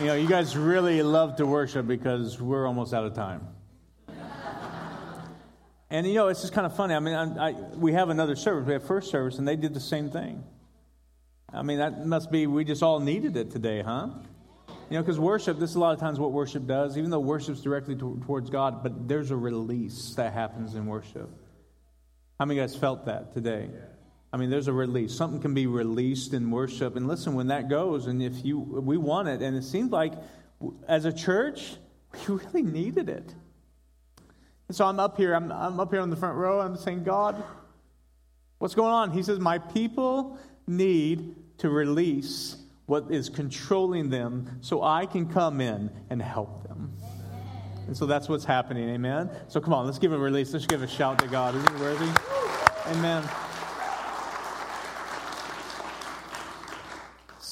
You know, you guys really love to worship because we're almost out of time. and you know, it's just kind of funny. I mean, I, I, we have another service. We have first service, and they did the same thing. I mean, that must be we just all needed it today, huh? You know, because worship, this is a lot of times what worship does, even though worship's directly to, towards God, but there's a release that happens in worship. How many guys felt that today? I mean, there's a release. Something can be released in worship. And listen, when that goes, and if you, we want it, and it seemed like as a church, we really needed it. And so I'm up here, I'm, I'm up here on the front row, I'm saying, God, what's going on? He says, My people need to release what is controlling them so I can come in and help them. And so that's what's happening, amen? So come on, let's give a release. Let's give a shout to God. Isn't he worthy? Amen.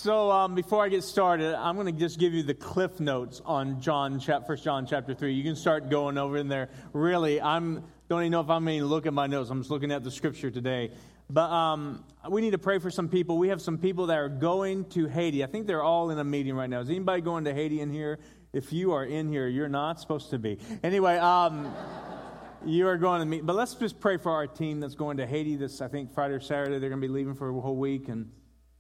So um, before I get started, I'm going to just give you the cliff notes on John, First John chapter three. You can start going over in there. Really, I'm don't even know if I'm even look at my notes. I'm just looking at the scripture today. But um, we need to pray for some people. We have some people that are going to Haiti. I think they're all in a meeting right now. Is anybody going to Haiti in here? If you are in here, you're not supposed to be. Anyway, um, you are going to meet. But let's just pray for our team that's going to Haiti this, I think, Friday or Saturday. They're going to be leaving for a whole week. And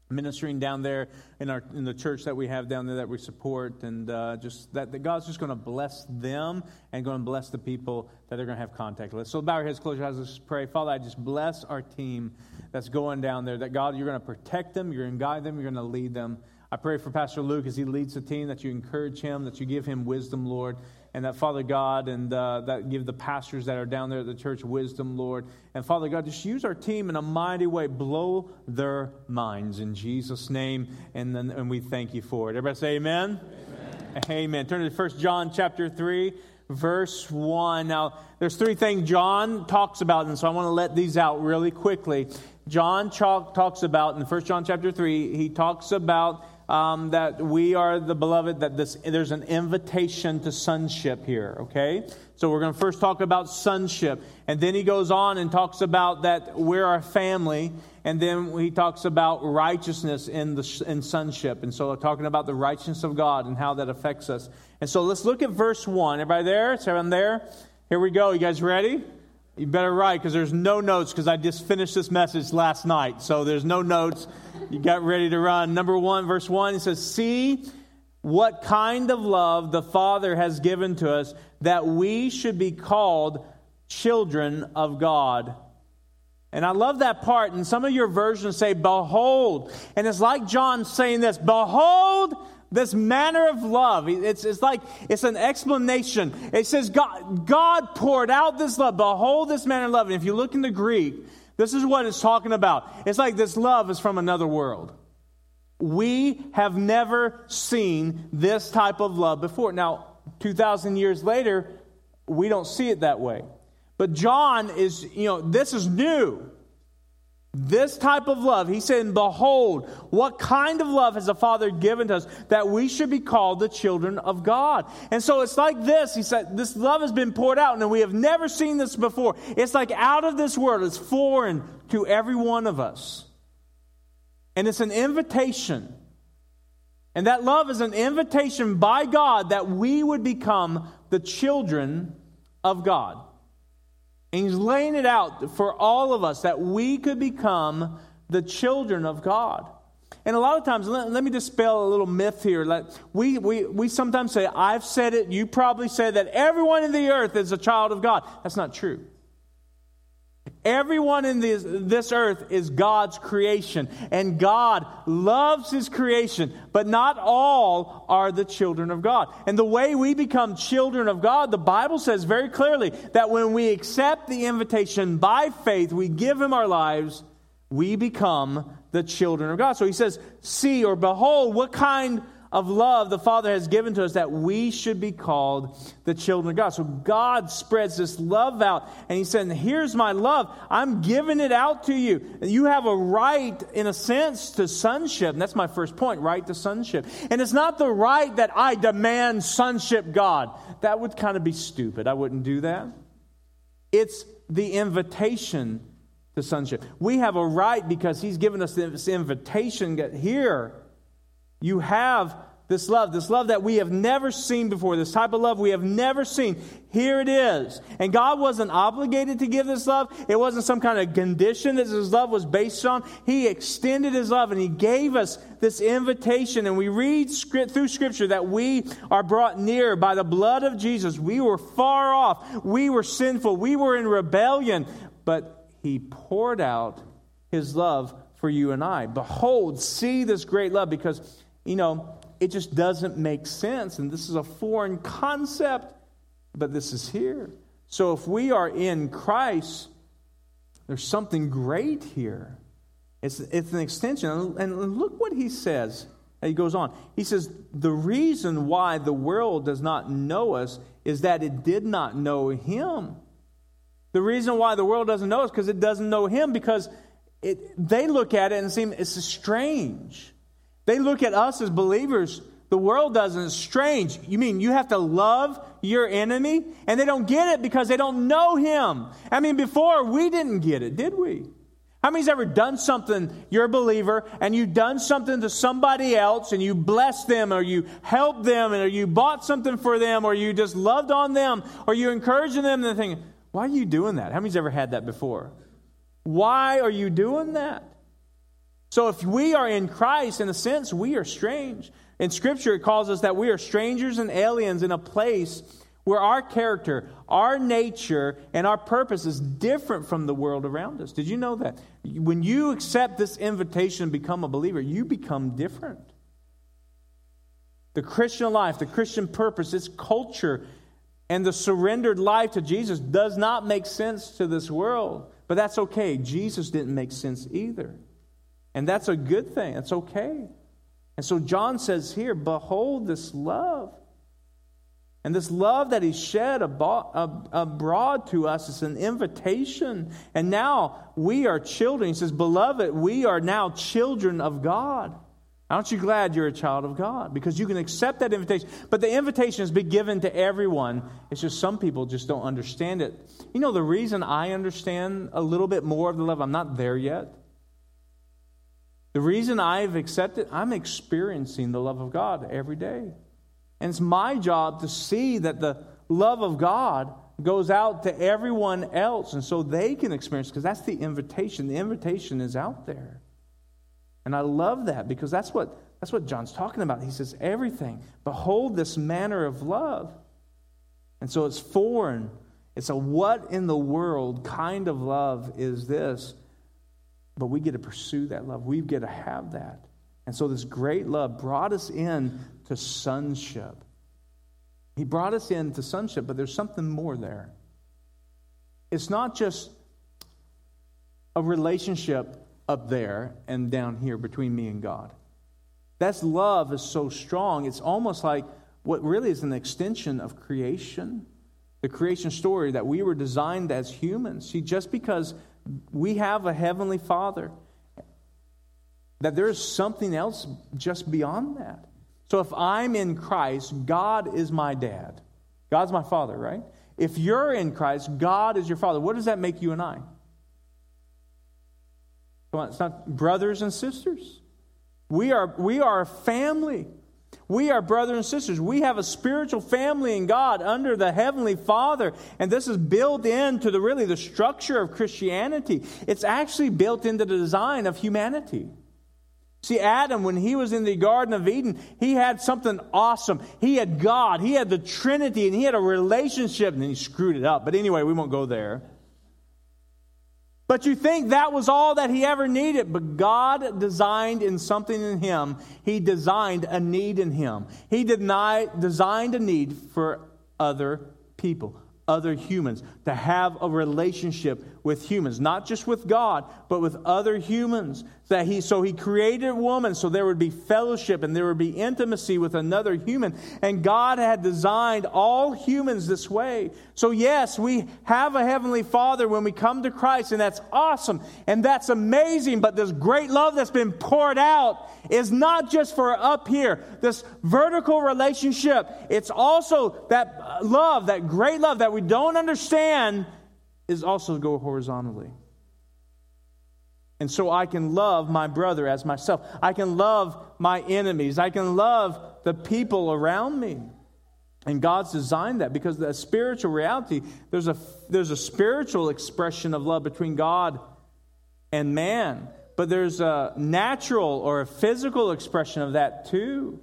ministering down there in our in the church that we have down there that we support. And uh, just that, that god's just going to bless them and going to bless the people that they're going to have contact with. So bow your heads close your eyes let's pray. Father i just bless our team that's going down there. That god you're going to protect them you're going to guide them you're going to lead them. I pray for pastor luke as he leads the team that you encourage him that you give him wisdom lord and that Father God, and uh, that give the pastors that are down there at the church wisdom, Lord. And Father God, just use our team in a mighty way. Blow their minds in Jesus' name, and then and we thank you for it. Everybody say amen. Amen. amen. Turn to First John chapter three, verse one. Now, there's three things John talks about, and so I want to let these out really quickly. John talks about in First John chapter three. He talks about um, that we are the beloved, that this, there's an invitation to sonship here, okay? So we're going to first talk about sonship. And then he goes on and talks about that we're a family. And then he talks about righteousness in, the, in sonship. And so talking about the righteousness of God and how that affects us. And so let's look at verse 1. Everybody there? Is everyone there? Here we go. You guys ready? You better write because there's no notes because I just finished this message last night. So there's no notes. You got ready to run. Number one, verse one, it says, See what kind of love the Father has given to us that we should be called children of God. And I love that part. And some of your versions say, Behold. And it's like John saying this Behold, this manner of love. It's, it's like it's an explanation. It says God, God poured out this love. Behold this manner of love. And if you look in the Greek, this is what it's talking about. It's like this love is from another world. We have never seen this type of love before. Now, 2,000 years later, we don't see it that way. But John is, you know, this is new. This type of love, he said, Behold, what kind of love has the Father given to us that we should be called the children of God? And so it's like this. He said, This love has been poured out, and we have never seen this before. It's like out of this world, it's foreign to every one of us. And it's an invitation. And that love is an invitation by God that we would become the children of God. And he's laying it out for all of us that we could become the children of God. And a lot of times, let, let me dispel a little myth here. Like we, we, we sometimes say, I've said it, you probably said that everyone in the earth is a child of God. That's not true. Everyone in this, this earth is God's creation, and God loves His creation, but not all are the children of God. And the way we become children of God, the Bible says very clearly that when we accept the invitation by faith, we give Him our lives, we become the children of God. So He says, See or behold, what kind of love the Father has given to us that we should be called the children of God. So God spreads this love out, and He said, Here's my love. I'm giving it out to you. You have a right, in a sense, to sonship. And that's my first point right to sonship. And it's not the right that I demand sonship, God. That would kind of be stupid. I wouldn't do that. It's the invitation to sonship. We have a right because He's given us this invitation. Here, you have this love, this love that we have never seen before, this type of love we have never seen. Here it is. And God wasn't obligated to give this love. It wasn't some kind of condition that his love was based on. He extended his love and he gave us this invitation. And we read through scripture that we are brought near by the blood of Jesus. We were far off. We were sinful. We were in rebellion. But he poured out his love for you and I. Behold, see this great love because, you know, it just doesn't make sense. And this is a foreign concept, but this is here. So if we are in Christ, there's something great here. It's, it's an extension. And look what he says. He goes on. He says, The reason why the world does not know us is that it did not know him. The reason why the world doesn't know us because it doesn't know him because it, they look at it and seem it's strange. They look at us as believers. The world doesn't. It's strange. You mean you have to love your enemy? And they don't get it because they don't know him. I mean, before we didn't get it, did we? How many's ever done something, you're a believer, and you've done something to somebody else, and you blessed them, or you helped them, or you bought something for them, or you just loved on them, or you encouraging them, and they think, why are you doing that? How many's ever had that before? Why are you doing that? So, if we are in Christ, in a sense, we are strange. In Scripture, it calls us that we are strangers and aliens in a place where our character, our nature, and our purpose is different from the world around us. Did you know that? When you accept this invitation and become a believer, you become different. The Christian life, the Christian purpose, its culture, and the surrendered life to Jesus does not make sense to this world. But that's okay. Jesus didn't make sense either. And that's a good thing. That's okay. And so John says here, Behold this love. And this love that he shed abroad to us is an invitation. And now we are children. He says, Beloved, we are now children of God. Aren't you glad you're a child of God? Because you can accept that invitation. But the invitation has been given to everyone. It's just some people just don't understand it. You know, the reason I understand a little bit more of the love, I'm not there yet. The reason I've accepted, I'm experiencing the love of God every day. And it's my job to see that the love of God goes out to everyone else and so they can experience because that's the invitation. The invitation is out there. And I love that because that's what that's what John's talking about. He says everything. Behold this manner of love. And so it's foreign. It's a what in the world kind of love is this? But we get to pursue that love. We get to have that. And so this great love brought us in to sonship. He brought us into sonship, but there's something more there. It's not just a relationship up there and down here between me and God. That's love is so strong. It's almost like what really is an extension of creation, the creation story that we were designed as humans. See, just because we have a heavenly Father, that there's something else just beyond that. So if I'm in Christ, God is my dad. God's my father, right? If you're in Christ, God is your father. What does that make you and I? Come on, it's not brothers and sisters. We are, we are a family. We are brothers and sisters. We have a spiritual family in God under the Heavenly Father. And this is built into the really the structure of Christianity. It's actually built into the design of humanity. See, Adam, when he was in the Garden of Eden, he had something awesome. He had God, he had the Trinity, and he had a relationship, and he screwed it up. But anyway, we won't go there. But you think that was all that he ever needed. But God designed in something in him, he designed a need in him. He designed a need for other people, other humans, to have a relationship with humans, not just with God, but with other humans. That he, so he created woman so there would be fellowship and there would be intimacy with another human. And God had designed all humans this way. So, yes, we have a heavenly Father when we come to Christ, and that's awesome and that's amazing. But this great love that's been poured out is not just for up here, this vertical relationship. It's also that love, that great love that we don't understand, is also go horizontally. And so I can love my brother as myself. I can love my enemies. I can love the people around me. And God's designed that because the spiritual reality, there's a, there's a spiritual expression of love between God and man, but there's a natural or a physical expression of that too.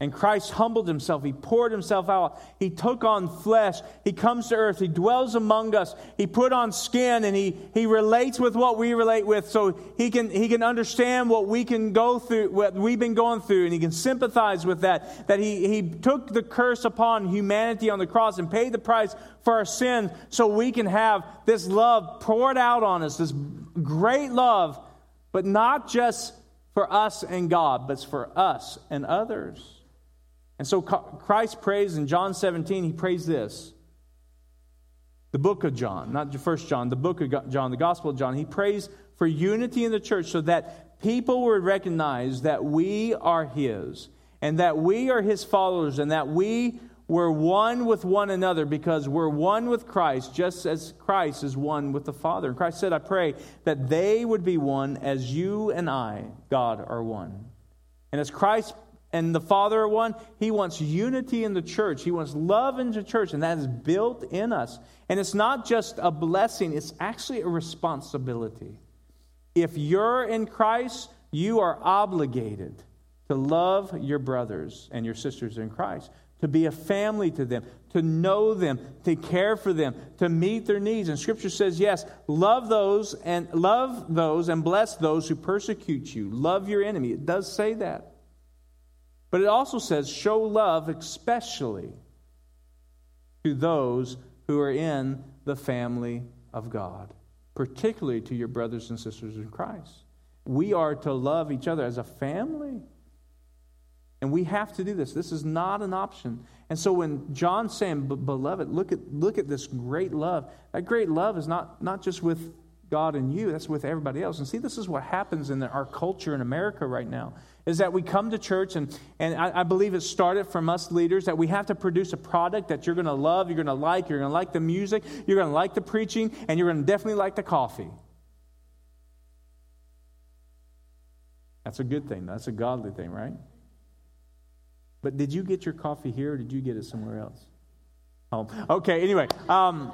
And Christ humbled himself. He poured himself out. He took on flesh. He comes to earth. He dwells among us. He put on skin and he, he relates with what we relate with so he can, he can understand what we can go through, what we've been going through, and he can sympathize with that. That he, he took the curse upon humanity on the cross and paid the price for our sin so we can have this love poured out on us, this great love, but not just for us and God, but for us and others. And so Christ prays in John 17, he prays this. The book of John, not first John, the book of John, the gospel of John. He prays for unity in the church so that people would recognize that we are his and that we are his followers and that we were one with one another because we're one with Christ, just as Christ is one with the Father. And Christ said, I pray that they would be one as you and I, God, are one. And as Christ and the Father one. He wants unity in the church. He wants love in the church, and that is built in us. And it's not just a blessing, it's actually a responsibility. If you're in Christ, you are obligated to love your brothers and your sisters in Christ, to be a family to them, to know them, to care for them, to meet their needs. And scripture says, yes, love those and love those and bless those who persecute you. Love your enemy. It does say that. But it also says, show love especially to those who are in the family of God, particularly to your brothers and sisters in Christ. We are to love each other as a family. And we have to do this. This is not an option. And so when John's saying, Beloved, look at, look at this great love, that great love is not, not just with God and you, that's with everybody else. And see, this is what happens in our culture in America right now is that we come to church, and, and I, I believe it started from us leaders that we have to produce a product that you're going to love, you're going to like, you're going to like the music, you're going to like the preaching, and you're going to definitely like the coffee. That's a good thing. That's a godly thing, right? But did you get your coffee here or did you get it somewhere else? Oh, okay. Anyway, um,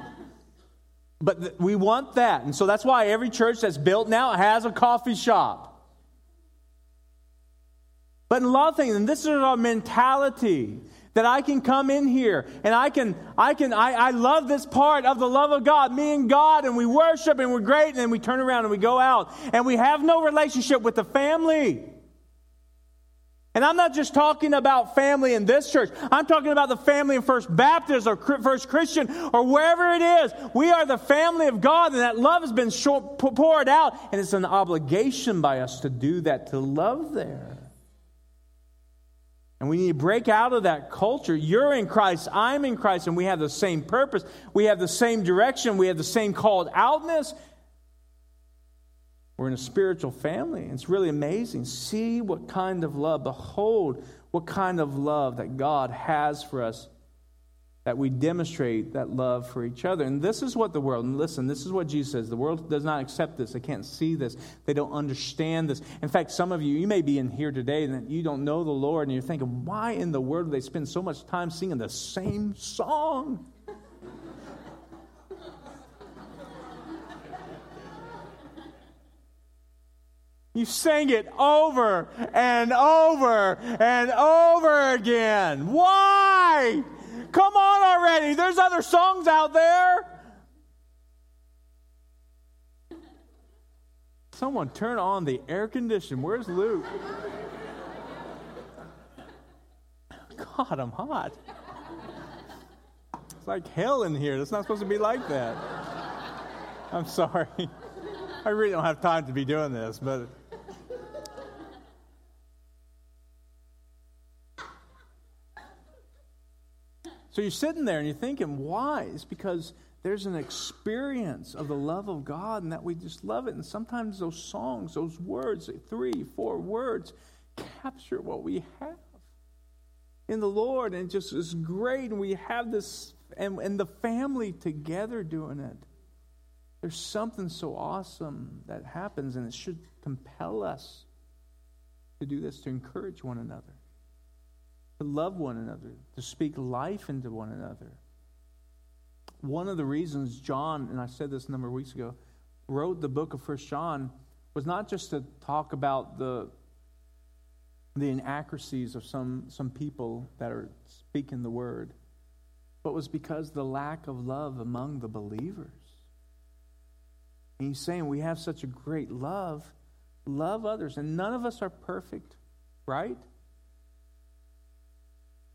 but th- we want that, and so that's why every church that's built now has a coffee shop. But in a lot of things, and this is our mentality that I can come in here and I can, I can, I, I love this part of the love of God, me and God, and we worship and we're great, and then we turn around and we go out and we have no relationship with the family. And I'm not just talking about family in this church. I'm talking about the family in First Baptist or First Christian or wherever it is. We are the family of God, and that love has been poured out, and it's an obligation by us to do that, to love there. And we need to break out of that culture. You're in Christ, I'm in Christ, and we have the same purpose. We have the same direction. We have the same called outness. We're in a spiritual family. It's really amazing. See what kind of love, behold, what kind of love that God has for us that we demonstrate that love for each other. And this is what the world, and listen, this is what Jesus says. The world does not accept this. They can't see this. They don't understand this. In fact, some of you, you may be in here today and you don't know the Lord, and you're thinking, why in the world do they spend so much time singing the same song? You sang it over and over and over again. Why? Come on already. There's other songs out there. Someone turn on the air condition. Where's Luke? God, I'm hot. It's like hell in here. It's not supposed to be like that. I'm sorry. I really don't have time to be doing this, but. So you're sitting there and you're thinking, why? It's because there's an experience of the love of God and that we just love it. And sometimes those songs, those words, three, four words, capture what we have in the Lord. And just is great. And we have this, and, and the family together doing it. There's something so awesome that happens, and it should compel us to do this, to encourage one another. To love one another, to speak life into one another. One of the reasons John, and I said this a number of weeks ago, wrote the book of First John was not just to talk about the the inaccuracies of some, some people that are speaking the word, but was because the lack of love among the believers. And he's saying we have such a great love, love others. And none of us are perfect, right?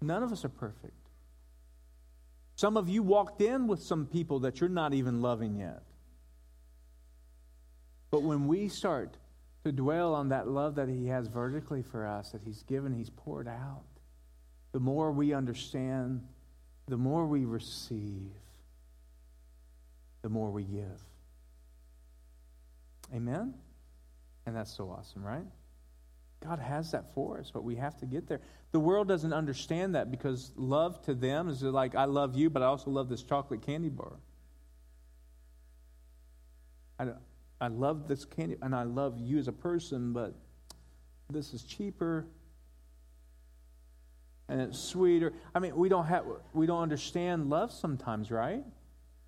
None of us are perfect. Some of you walked in with some people that you're not even loving yet. But when we start to dwell on that love that He has vertically for us, that He's given, He's poured out, the more we understand, the more we receive, the more we give. Amen? And that's so awesome, right? God has that for us, but we have to get there. The world doesn't understand that because love to them is like, I love you, but I also love this chocolate candy bar. I, I love this candy, and I love you as a person, but this is cheaper and it's sweeter. I mean, we don't have we don't understand love sometimes, right?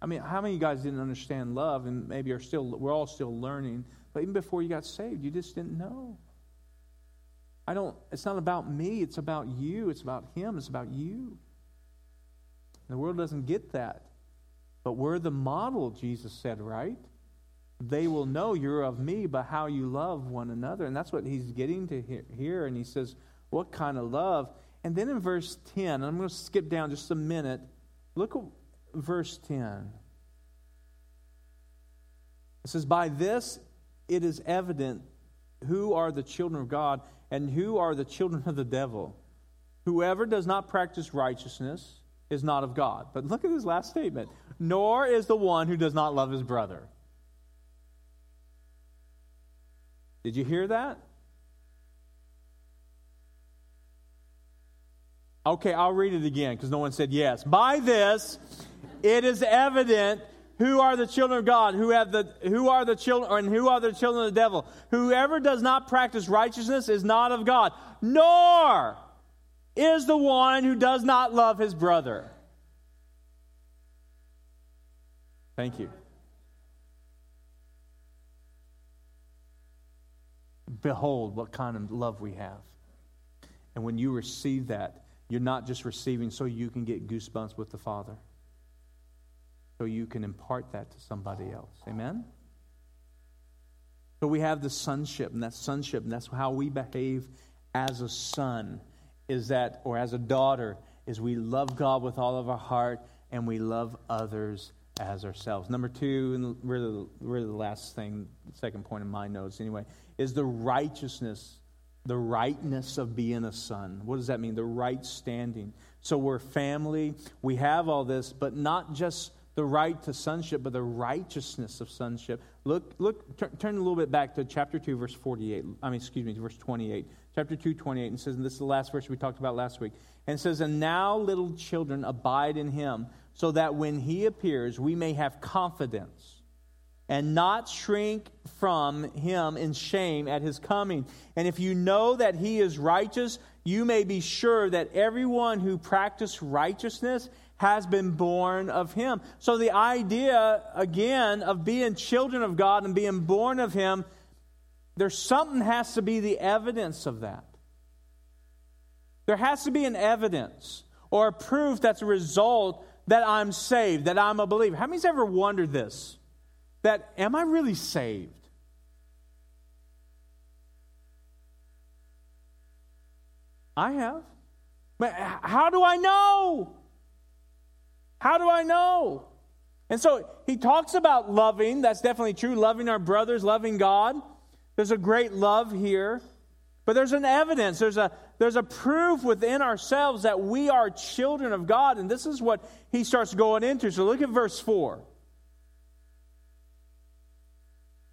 I mean, how many of you guys didn't understand love and maybe are still we're all still learning, but even before you got saved, you just didn't know. I don't it's not about me, it's about you, it's about him, it's about you. The world doesn't get that. But we're the model, Jesus said, right? they will know you're of me by how you love one another. And that's what he's getting to here. And he says, What kind of love? And then in verse 10, I'm going to skip down just a minute. Look at verse 10. It says, By this it is evident who are the children of God and who are the children of the devil. Whoever does not practice righteousness is not of God. But look at this last statement. Nor is the one who does not love his brother. Did you hear that? Okay, I'll read it again because no one said yes. By this, it is evident who are the children of God, who have the who are the children and who are the children of the devil. Whoever does not practice righteousness is not of God, nor is the one who does not love his brother. Thank you. Behold, what kind of love we have. And when you receive that, you're not just receiving so you can get goosebumps with the Father, so you can impart that to somebody else. Amen? So we have the sonship, and that sonship, and that's how we behave as a son, is that, or as a daughter, is we love God with all of our heart and we love others as ourselves. Number two, and really, really the last thing, the second point in my notes anyway, is the righteousness, the rightness of being a son. What does that mean? The right standing. So we're family, we have all this, but not just the right to sonship, but the righteousness of sonship. Look, look, turn, turn a little bit back to chapter 2, verse 48. I mean, excuse me, verse 28. Chapter 2, 28, and says, and this is the last verse we talked about last week. And says, And now, little children, abide in him, so that when he appears, we may have confidence and not shrink from him in shame at his coming. And if you know that he is righteous, you may be sure that everyone who practices righteousness has been born of him. So the idea, again, of being children of God and being born of him, there's something has to be the evidence of that. There has to be an evidence or a proof that's a result that I'm saved, that I'm a believer. How many's ever wondered this? that am I really saved? I have. But how do I know? How do I know? And so he talks about loving. That's definitely true. Loving our brothers, loving God. There's a great love here. But there's an evidence, there's a, there's a proof within ourselves that we are children of God. And this is what he starts going into. So look at verse 4.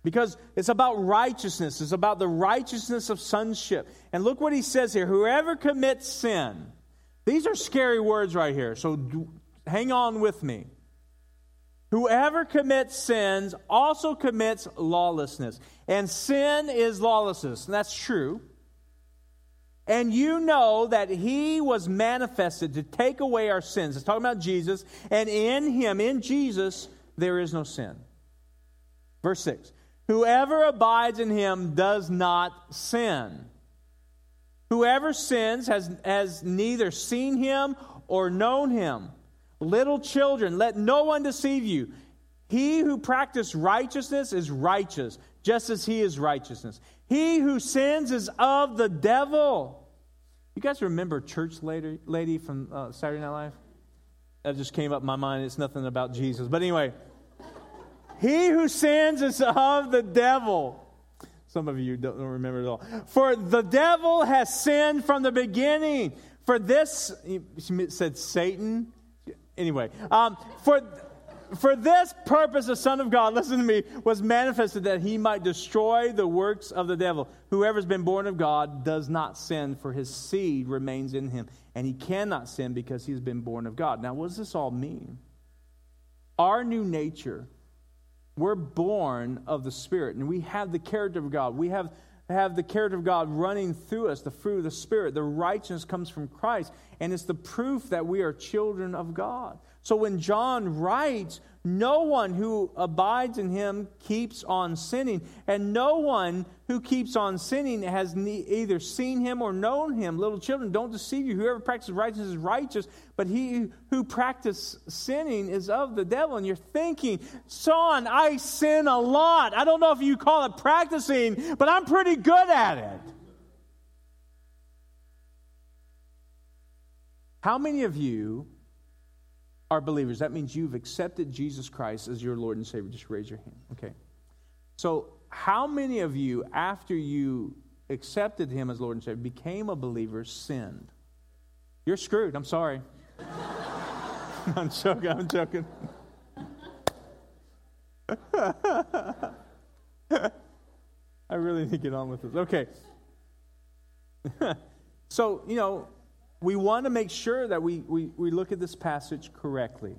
Because it's about righteousness. It's about the righteousness of sonship. And look what he says here whoever commits sin. These are scary words right here, so hang on with me. Whoever commits sins also commits lawlessness. And sin is lawlessness. And that's true. And you know that he was manifested to take away our sins. It's talking about Jesus. And in him, in Jesus, there is no sin. Verse 6 Whoever abides in him does not sin. Whoever sins has, has neither seen him or known him. Little children, let no one deceive you. He who practices righteousness is righteous, just as he is righteousness. He who sins is of the devil. You guys remember Church Lady, from uh, Saturday Night Live? That just came up in my mind. It's nothing about Jesus. But anyway, he who sins is of the devil. Some of you don't remember it all. For the devil has sinned from the beginning. For this, he said Satan. Anyway, um, for for this purpose, the Son of God, listen to me, was manifested that he might destroy the works of the devil. Whoever's been born of God does not sin, for his seed remains in him. And he cannot sin because he has been born of God. Now, what does this all mean? Our new nature, we're born of the Spirit, and we have the character of God. We have, have the character of God running through us, the fruit of the Spirit. The righteousness comes from Christ, and it's the proof that we are children of God. So when John writes, no one who abides in him keeps on sinning, and no one who keeps on sinning has ne- either seen him or known him. Little children, don't deceive you. Whoever practices righteousness is righteous, but he who practices sinning is of the devil. And you're thinking, son, I sin a lot. I don't know if you call it practicing, but I'm pretty good at it. How many of you are believers. That means you've accepted Jesus Christ as your Lord and Savior. Just raise your hand. Okay. So, how many of you, after you accepted Him as Lord and Savior, became a believer, sinned? You're screwed. I'm sorry. I'm joking. I'm joking. I really need to get on with this. Okay. so, you know, we want to make sure that we, we, we look at this passage correctly.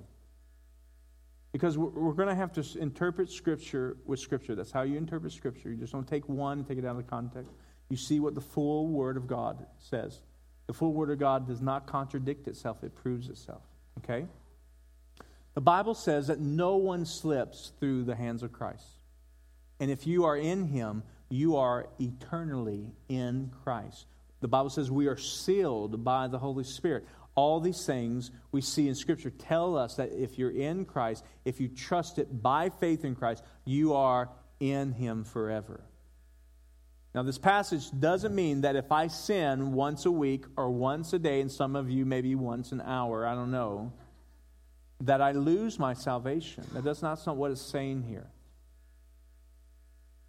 Because we're, we're going to have to interpret Scripture with Scripture. That's how you interpret Scripture. You just don't take one and take it out of context. You see what the full Word of God says. The full Word of God does not contradict itself, it proves itself. Okay? The Bible says that no one slips through the hands of Christ. And if you are in Him, you are eternally in Christ. The Bible says we are sealed by the Holy Spirit. All these things we see in Scripture tell us that if you're in Christ, if you trust it by faith in Christ, you are in Him forever. Now, this passage doesn't mean that if I sin once a week or once a day, and some of you maybe once an hour, I don't know, that I lose my salvation. That that's not what it's saying here.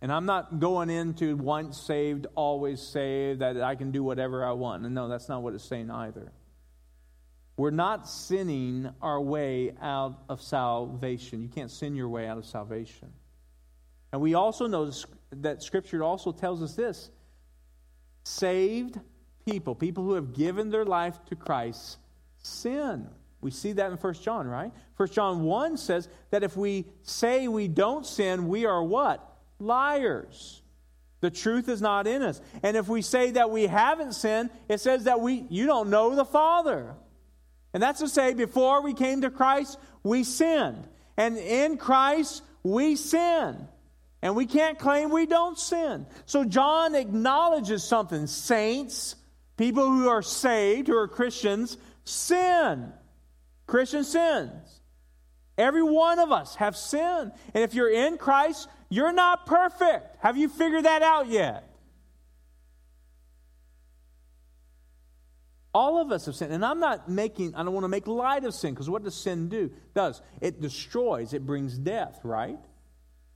And I'm not going into once saved, always saved, that I can do whatever I want. And no, that's not what it's saying either. We're not sinning our way out of salvation. You can't sin your way out of salvation. And we also know that Scripture also tells us this saved people, people who have given their life to Christ, sin. We see that in 1 John, right? 1 John 1 says that if we say we don't sin, we are what? Liars. The truth is not in us. And if we say that we haven't sinned, it says that we you don't know the Father. And that's to say, before we came to Christ, we sinned. And in Christ, we sin. And we can't claim we don't sin. So John acknowledges something. Saints, people who are saved, who are Christians, sin. Christian sins. Every one of us have sinned. And if you're in Christ, you're not perfect. Have you figured that out yet? All of us have sinned. And I'm not making, I don't want to make light of sin because what does sin do? It does. It destroys, it brings death, right?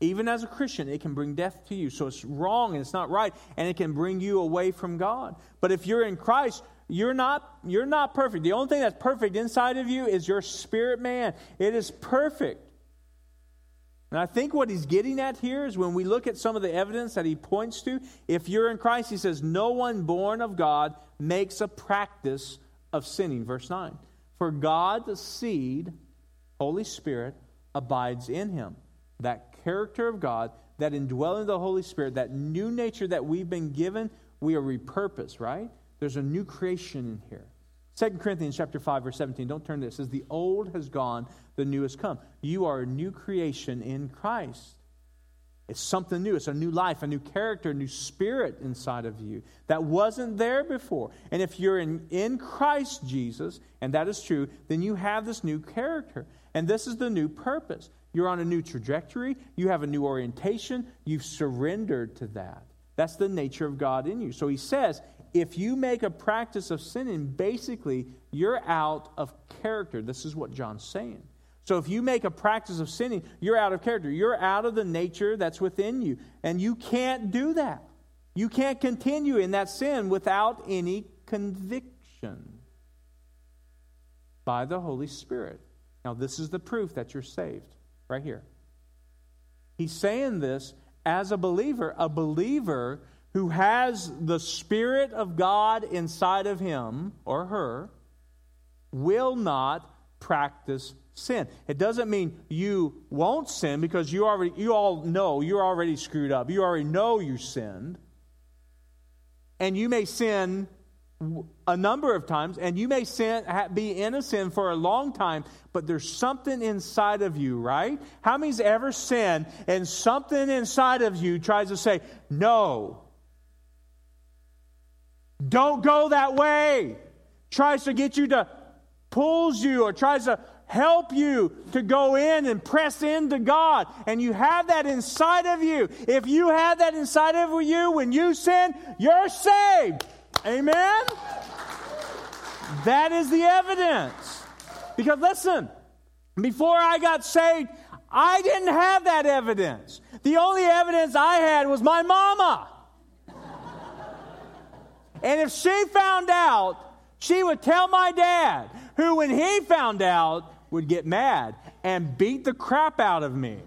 Even as a Christian, it can bring death to you. So it's wrong and it's not right, and it can bring you away from God. But if you're in Christ, you're not, you're not perfect. The only thing that's perfect inside of you is your spirit man. It is perfect. And I think what he's getting at here is when we look at some of the evidence that he points to, if you're in Christ, he says, No one born of God makes a practice of sinning. Verse 9. For God, the seed, Holy Spirit, abides in him. That character of God, that indwelling of the Holy Spirit, that new nature that we've been given, we are repurposed, right? There's a new creation in here. 2 Corinthians chapter 5, verse 17. Don't turn this. Says, The old has gone, the new has come. You are a new creation in Christ. It's something new. It's a new life, a new character, a new spirit inside of you that wasn't there before. And if you're in, in Christ Jesus, and that is true, then you have this new character. And this is the new purpose. You're on a new trajectory. You have a new orientation. You've surrendered to that. That's the nature of God in you. So he says, if you make a practice of sinning, basically, you're out of character. This is what John's saying. So if you make a practice of sinning, you're out of character. You're out of the nature that's within you. And you can't do that. You can't continue in that sin without any conviction by the Holy Spirit. Now, this is the proof that you're saved, right here. He's saying this as a believer, a believer who has the Spirit of God inside of him or her will not practice sin. It doesn't mean you won't sin because you already you all know you're already screwed up. You already know you sinned. And you may sin a number of times and you may sin be in a sin for a long time, but there's something inside of you, right? How many's ever sinned and something inside of you tries to say, "No. Don't go that way." Tries to get you to pulls you or tries to help you to go in and press into God. And you have that inside of you. If you have that inside of you when you sin, you're saved. Amen? That is the evidence. Because listen, before I got saved, I didn't have that evidence. The only evidence I had was my mama. And if she found out, she would tell my dad, who, when he found out, would get mad and beat the crap out of me.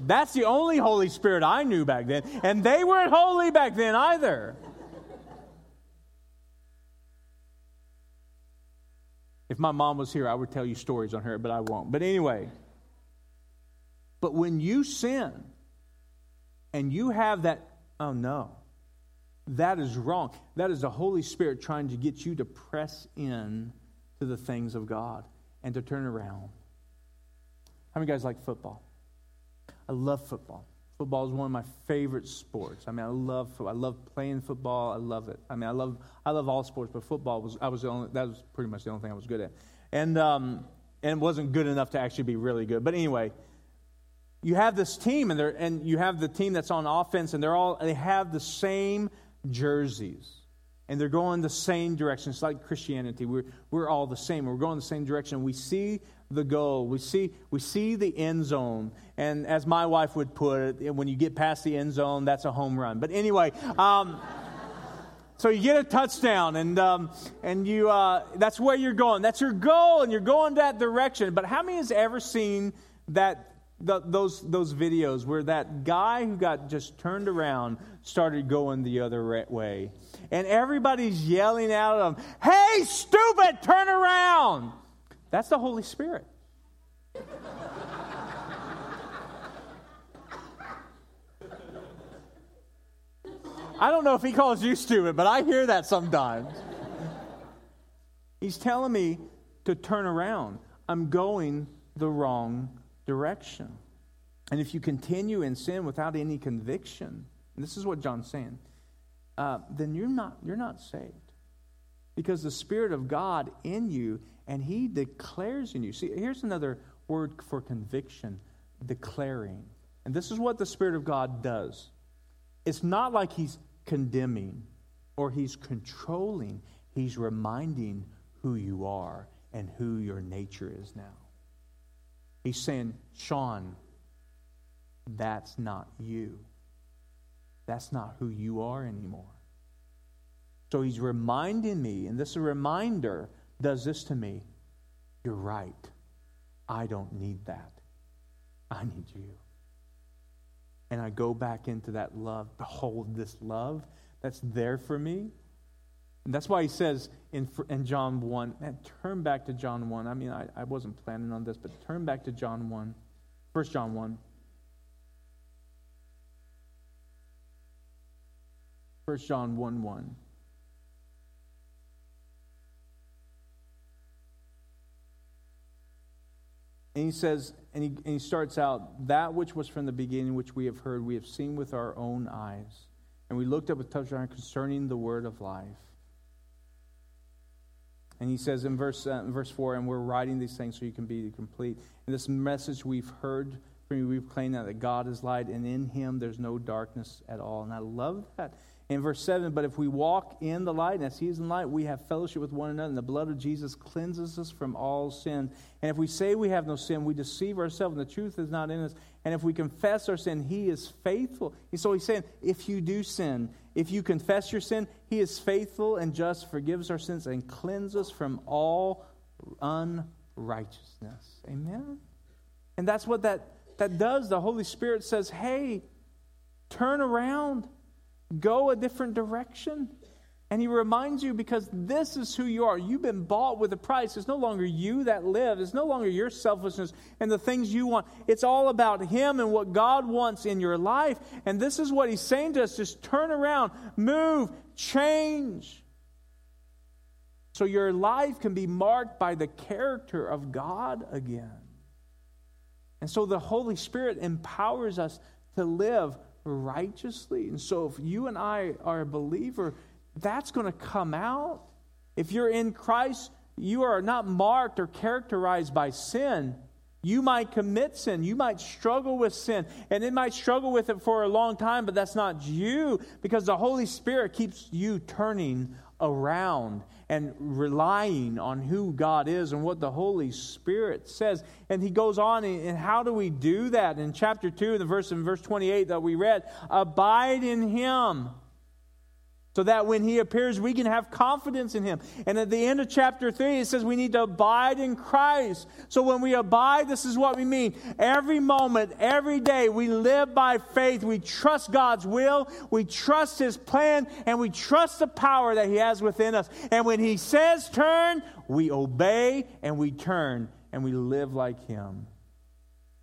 That's the only Holy Spirit I knew back then. And they weren't holy back then either. If my mom was here, I would tell you stories on her, but I won't. But anyway, but when you sin and you have that, oh no, that is wrong. That is the Holy Spirit trying to get you to press in to the things of God and to turn around. How many guys like football? I love football. Football is one of my favorite sports. I mean, I love I love playing football. I love it. I mean, I love I love all sports, but football was I was the only that was pretty much the only thing I was good at, and um, and wasn't good enough to actually be really good. But anyway, you have this team, and they and you have the team that's on offense, and they're all they have the same jerseys and they're going the same direction. It's like Christianity. We're, we're all the same. We're going the same direction. We see the goal. We see, we see the end zone. And as my wife would put it, when you get past the end zone, that's a home run. But anyway, um, so you get a touchdown, and, um, and you, uh, that's where you're going. That's your goal, and you're going that direction. But how many has ever seen that the, those, those videos where that guy who got just turned around started going the other way. And everybody's yelling out at him, Hey, stupid, turn around. That's the Holy Spirit. I don't know if he calls you stupid, but I hear that sometimes. He's telling me to turn around. I'm going the wrong direction. And if you continue in sin without any conviction, this is what John's saying, uh, then you're not, you're not saved. Because the Spirit of God in you, and He declares in you. See, here's another word for conviction declaring. And this is what the Spirit of God does. It's not like He's condemning or He's controlling, He's reminding who you are and who your nature is now. He's saying, Sean, that's not you. That's not who you are anymore. So he's reminding me, and this reminder does this to me. You're right. I don't need that. I need you. And I go back into that love, behold this love that's there for me. And that's why he says in, in John 1. Man, turn back to John 1. I mean, I, I wasn't planning on this, but turn back to John 1, 1 John 1. 1 John 1 1. And he says, and he, and he starts out, that which was from the beginning, which we have heard, we have seen with our own eyes. And we looked up with touch on concerning the word of life. And he says in verse, uh, in verse 4, and we're writing these things so you can be complete. And this message we've heard from you, we've claimed that that God is light, and in him there's no darkness at all. And I love that in verse 7, but if we walk in the light, and as he is in light, we have fellowship with one another, and the blood of Jesus cleanses us from all sin. And if we say we have no sin, we deceive ourselves, and the truth is not in us. And if we confess our sin, he is faithful. So he's saying, if you do sin, if you confess your sin, he is faithful and just, forgives our sins, and cleanses us from all unrighteousness. Amen? And that's what that, that does. The Holy Spirit says, hey, turn around go a different direction. And he reminds you because this is who you are. You've been bought with a price. It's no longer you that live. It's no longer your selfishness and the things you want. It's all about him and what God wants in your life. And this is what he's saying to us just turn around, move, change. So your life can be marked by the character of God again. And so the Holy Spirit empowers us to live righteously. And so, if you and I are a believer, that's going to come out. If you're in Christ, you are not marked or characterized by sin. You might commit sin. You might struggle with sin. And it might struggle with it for a long time, but that's not you because the Holy Spirit keeps you turning around and relying on who God is and what the Holy Spirit says. And he goes on, and how do we do that? In chapter 2, the verse in verse 28 that we read, abide in him so that when he appears, we can have confidence in him. And at the end of chapter 3, it says we need to abide in Christ. So when we abide, this is what we mean. Every moment, every day, we live by faith. We trust God's will, we trust his plan, and we trust the power that he has within us. And when he says turn, we obey and we turn and we live like him.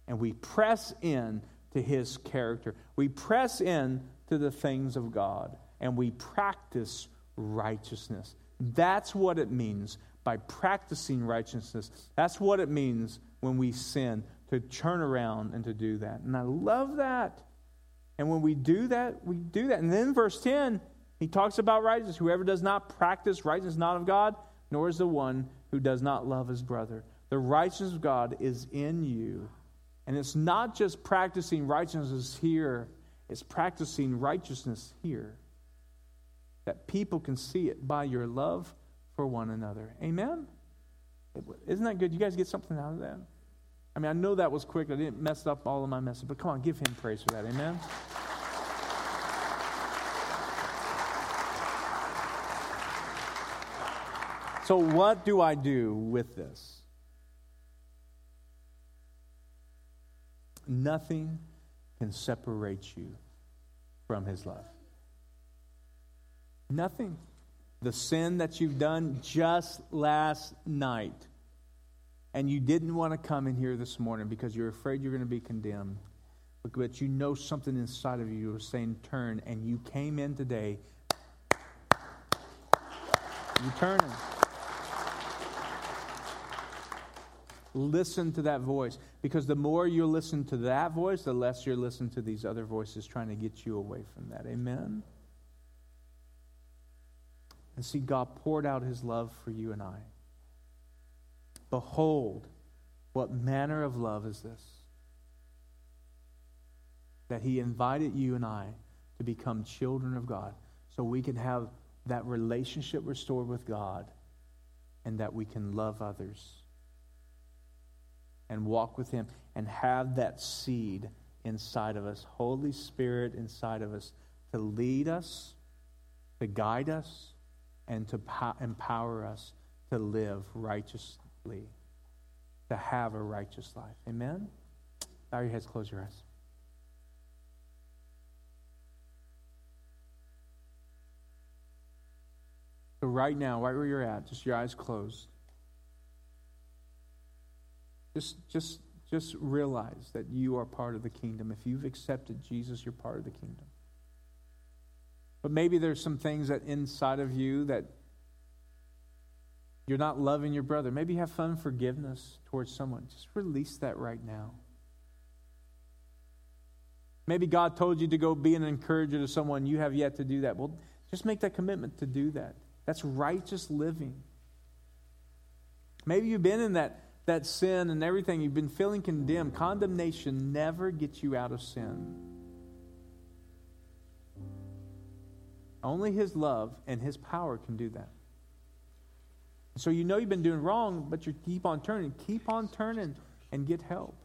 And we press in to his character. We press in to the things of God and we practice righteousness. That's what it means by practicing righteousness. That's what it means when we sin, to turn around and to do that. And I love that. And when we do that, we do that. And then verse 10, he talks about righteousness. Whoever does not practice righteousness not of God, nor is the one who does not love his brother. The righteousness of God is in you. And it's not just practicing righteousness here, it's practicing righteousness here that people can see it by your love for one another. Amen? Isn't that good? You guys get something out of that? I mean, I know that was quick. I didn't mess up all of my message, but come on, give him praise for that. Amen? So, what do I do with this? Nothing can separate you from his love. Nothing. The sin that you've done just last night, and you didn't want to come in here this morning because you're afraid you're going to be condemned, but you know something inside of you was saying turn, and you came in today. You're turning. Listen to that voice because the more you listen to that voice, the less you're listening to these other voices trying to get you away from that. Amen and see God poured out his love for you and I. Behold, what manner of love is this? That he invited you and I to become children of God so we can have that relationship restored with God and that we can love others and walk with him and have that seed inside of us, Holy Spirit inside of us, to lead us, to guide us, and to empower us to live righteously, to have a righteous life. Amen? Bow your heads, close your eyes. So, right now, right where you're at, just your eyes closed. Just, just, just realize that you are part of the kingdom. If you've accepted Jesus, you're part of the kingdom. But maybe there's some things that inside of you that you're not loving your brother. Maybe you have fun forgiveness towards someone. Just release that right now. Maybe God told you to go be an encourager to someone. You have yet to do that. Well, just make that commitment to do that. That's righteous living. Maybe you've been in that, that sin and everything. You've been feeling condemned. Condemnation never gets you out of sin. Only His love and His power can do that. So you know you've been doing wrong, but you keep on turning. Keep on turning and get help.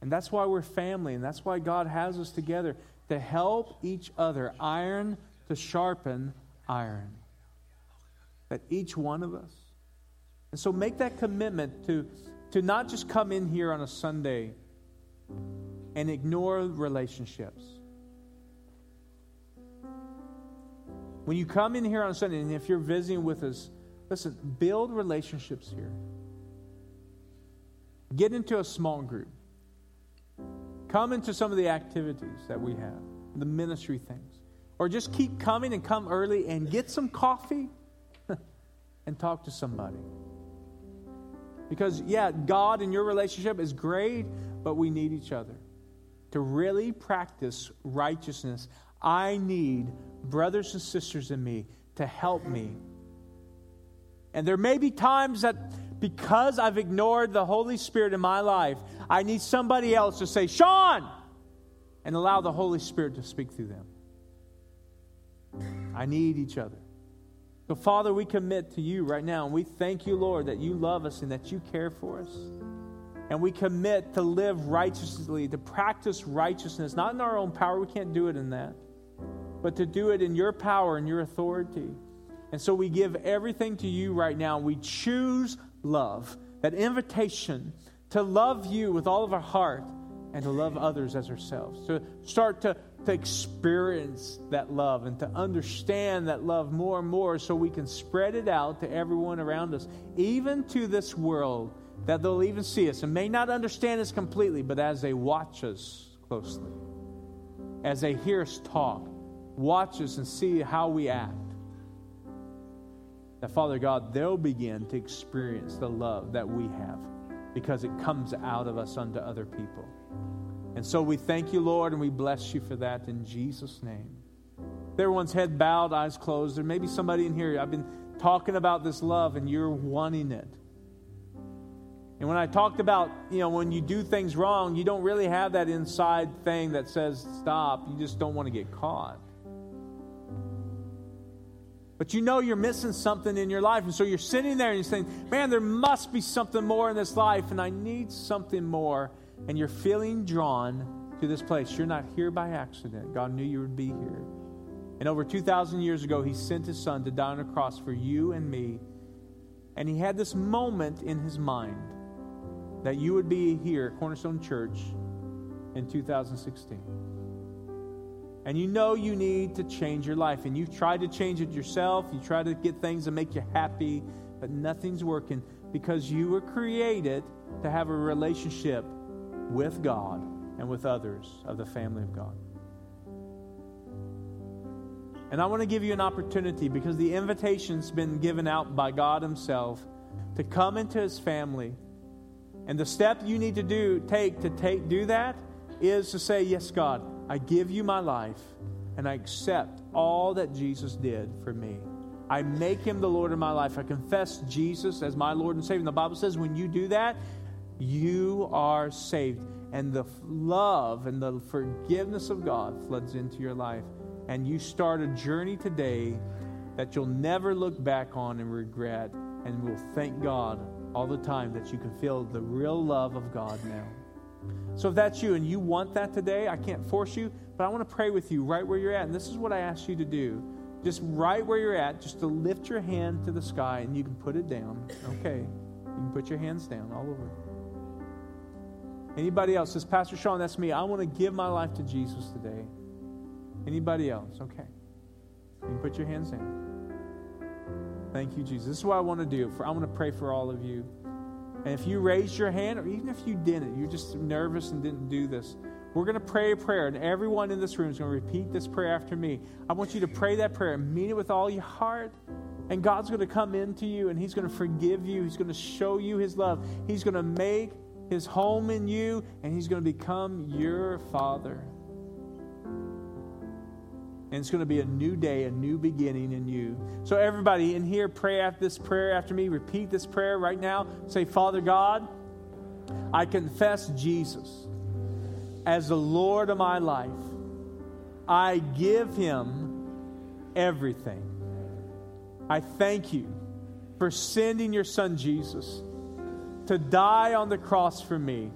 And that's why we're family, and that's why God has us together to help each other, iron to sharpen iron. That each one of us. And so make that commitment to, to not just come in here on a Sunday and ignore relationships. When you come in here on Sunday, and if you're visiting with us, listen, build relationships here. Get into a small group. Come into some of the activities that we have, the ministry things. Or just keep coming and come early and get some coffee and talk to somebody. Because, yeah, God and your relationship is great, but we need each other. To really practice righteousness, I need brothers and sisters in me to help me. And there may be times that because I've ignored the Holy Spirit in my life, I need somebody else to say, Sean, and allow the Holy Spirit to speak through them. I need each other. So, Father, we commit to you right now, and we thank you, Lord, that you love us and that you care for us. And we commit to live righteously, to practice righteousness, not in our own power, we can't do it in that, but to do it in your power and your authority. And so we give everything to you right now. We choose love, that invitation to love you with all of our heart and to love others as ourselves. To start to, to experience that love and to understand that love more and more so we can spread it out to everyone around us, even to this world, that they'll even see us and may not understand us completely, but as they watch us closely, as they hear us talk, watch us and see how we act that Father God, they'll begin to experience the love that we have because it comes out of us unto other people. And so we thank you, Lord, and we bless you for that in Jesus' name. Everyone's head bowed, eyes closed. There may be somebody in here. I've been talking about this love and you're wanting it. And when I talked about, you know, when you do things wrong, you don't really have that inside thing that says stop. You just don't want to get caught. But you know you're missing something in your life. And so you're sitting there and you're saying, man, there must be something more in this life, and I need something more. And you're feeling drawn to this place. You're not here by accident. God knew you would be here. And over 2,000 years ago, He sent His Son to die on a cross for you and me. And He had this moment in His mind that you would be here at Cornerstone Church in 2016 and you know you need to change your life, and you've tried to change it yourself, you try to get things that make you happy, but nothing's working because you were created to have a relationship with God and with others of the family of God. And I want to give you an opportunity because the invitation's been given out by God Himself to come into His family. And the step you need to do, take to take, do that is to say, Yes, God, I give you my life and I accept all that Jesus did for me. I make him the Lord of my life. I confess Jesus as my Lord and Savior. And the Bible says when you do that, you are saved. And the love and the forgiveness of God floods into your life. And you start a journey today that you'll never look back on and regret. And will thank God all the time that you can feel the real love of God now. So if that's you and you want that today, I can't force you, but I want to pray with you right where you're at. And this is what I ask you to do. Just right where you're at, just to lift your hand to the sky and you can put it down. Okay. You can put your hands down all over. Anybody else says, Pastor Sean, that's me. I want to give my life to Jesus today. Anybody else? Okay. You can put your hands down. Thank you, Jesus. This is what I want to do. For I want to pray for all of you. And if you raised your hand, or even if you didn't, you're just nervous and didn't do this, we're going to pray a prayer, and everyone in this room is going to repeat this prayer after me. I want you to pray that prayer and mean it with all your heart And God's going to come into you and He's going to forgive you. He's going to show you His love. He's going to make His home in you and He's going to become your Father. And it's going to be a new day, a new beginning in you. So, everybody in here, pray after this prayer after me. Repeat this prayer right now. Say, Father God, I confess Jesus as the Lord of my life. I give him everything. I thank you for sending your son Jesus to die on the cross for me,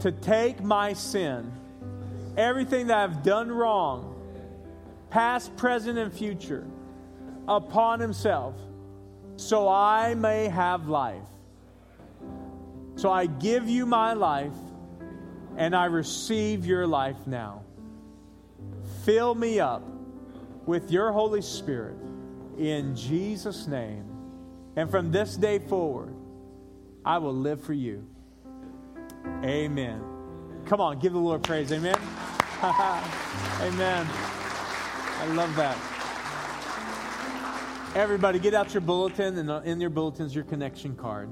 to take my sin, everything that I've done wrong past, present, and future, upon himself, so I may have life. So I give you my life, and I receive your life now. Fill me up with your Holy Spirit in Jesus' name. And from this day forward, I will live for you. Amen. Come on, give the Lord praise. Amen. Amen. I love that. Everybody, get out your bulletin, and uh, in your bulletins, your connection card.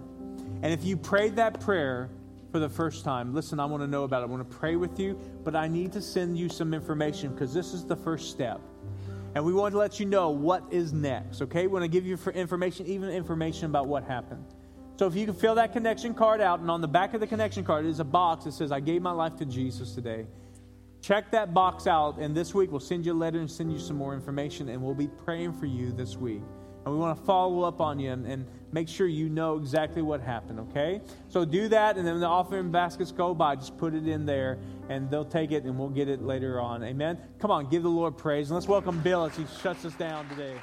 And if you prayed that prayer for the first time, listen, I want to know about it. I want to pray with you, but I need to send you some information because this is the first step. And we want to let you know what is next, okay? We want to give you information, even information about what happened. So if you can fill that connection card out, and on the back of the connection card is a box that says, I gave my life to Jesus today. Check that box out, and this week we'll send you a letter and send you some more information, and we'll be praying for you this week. And we want to follow up on you and, and make sure you know exactly what happened, okay? So do that, and then the offering baskets go by, just put it in there, and they'll take it, and we'll get it later on. Amen? Come on, give the Lord praise, and let's welcome Bill as he shuts us down today.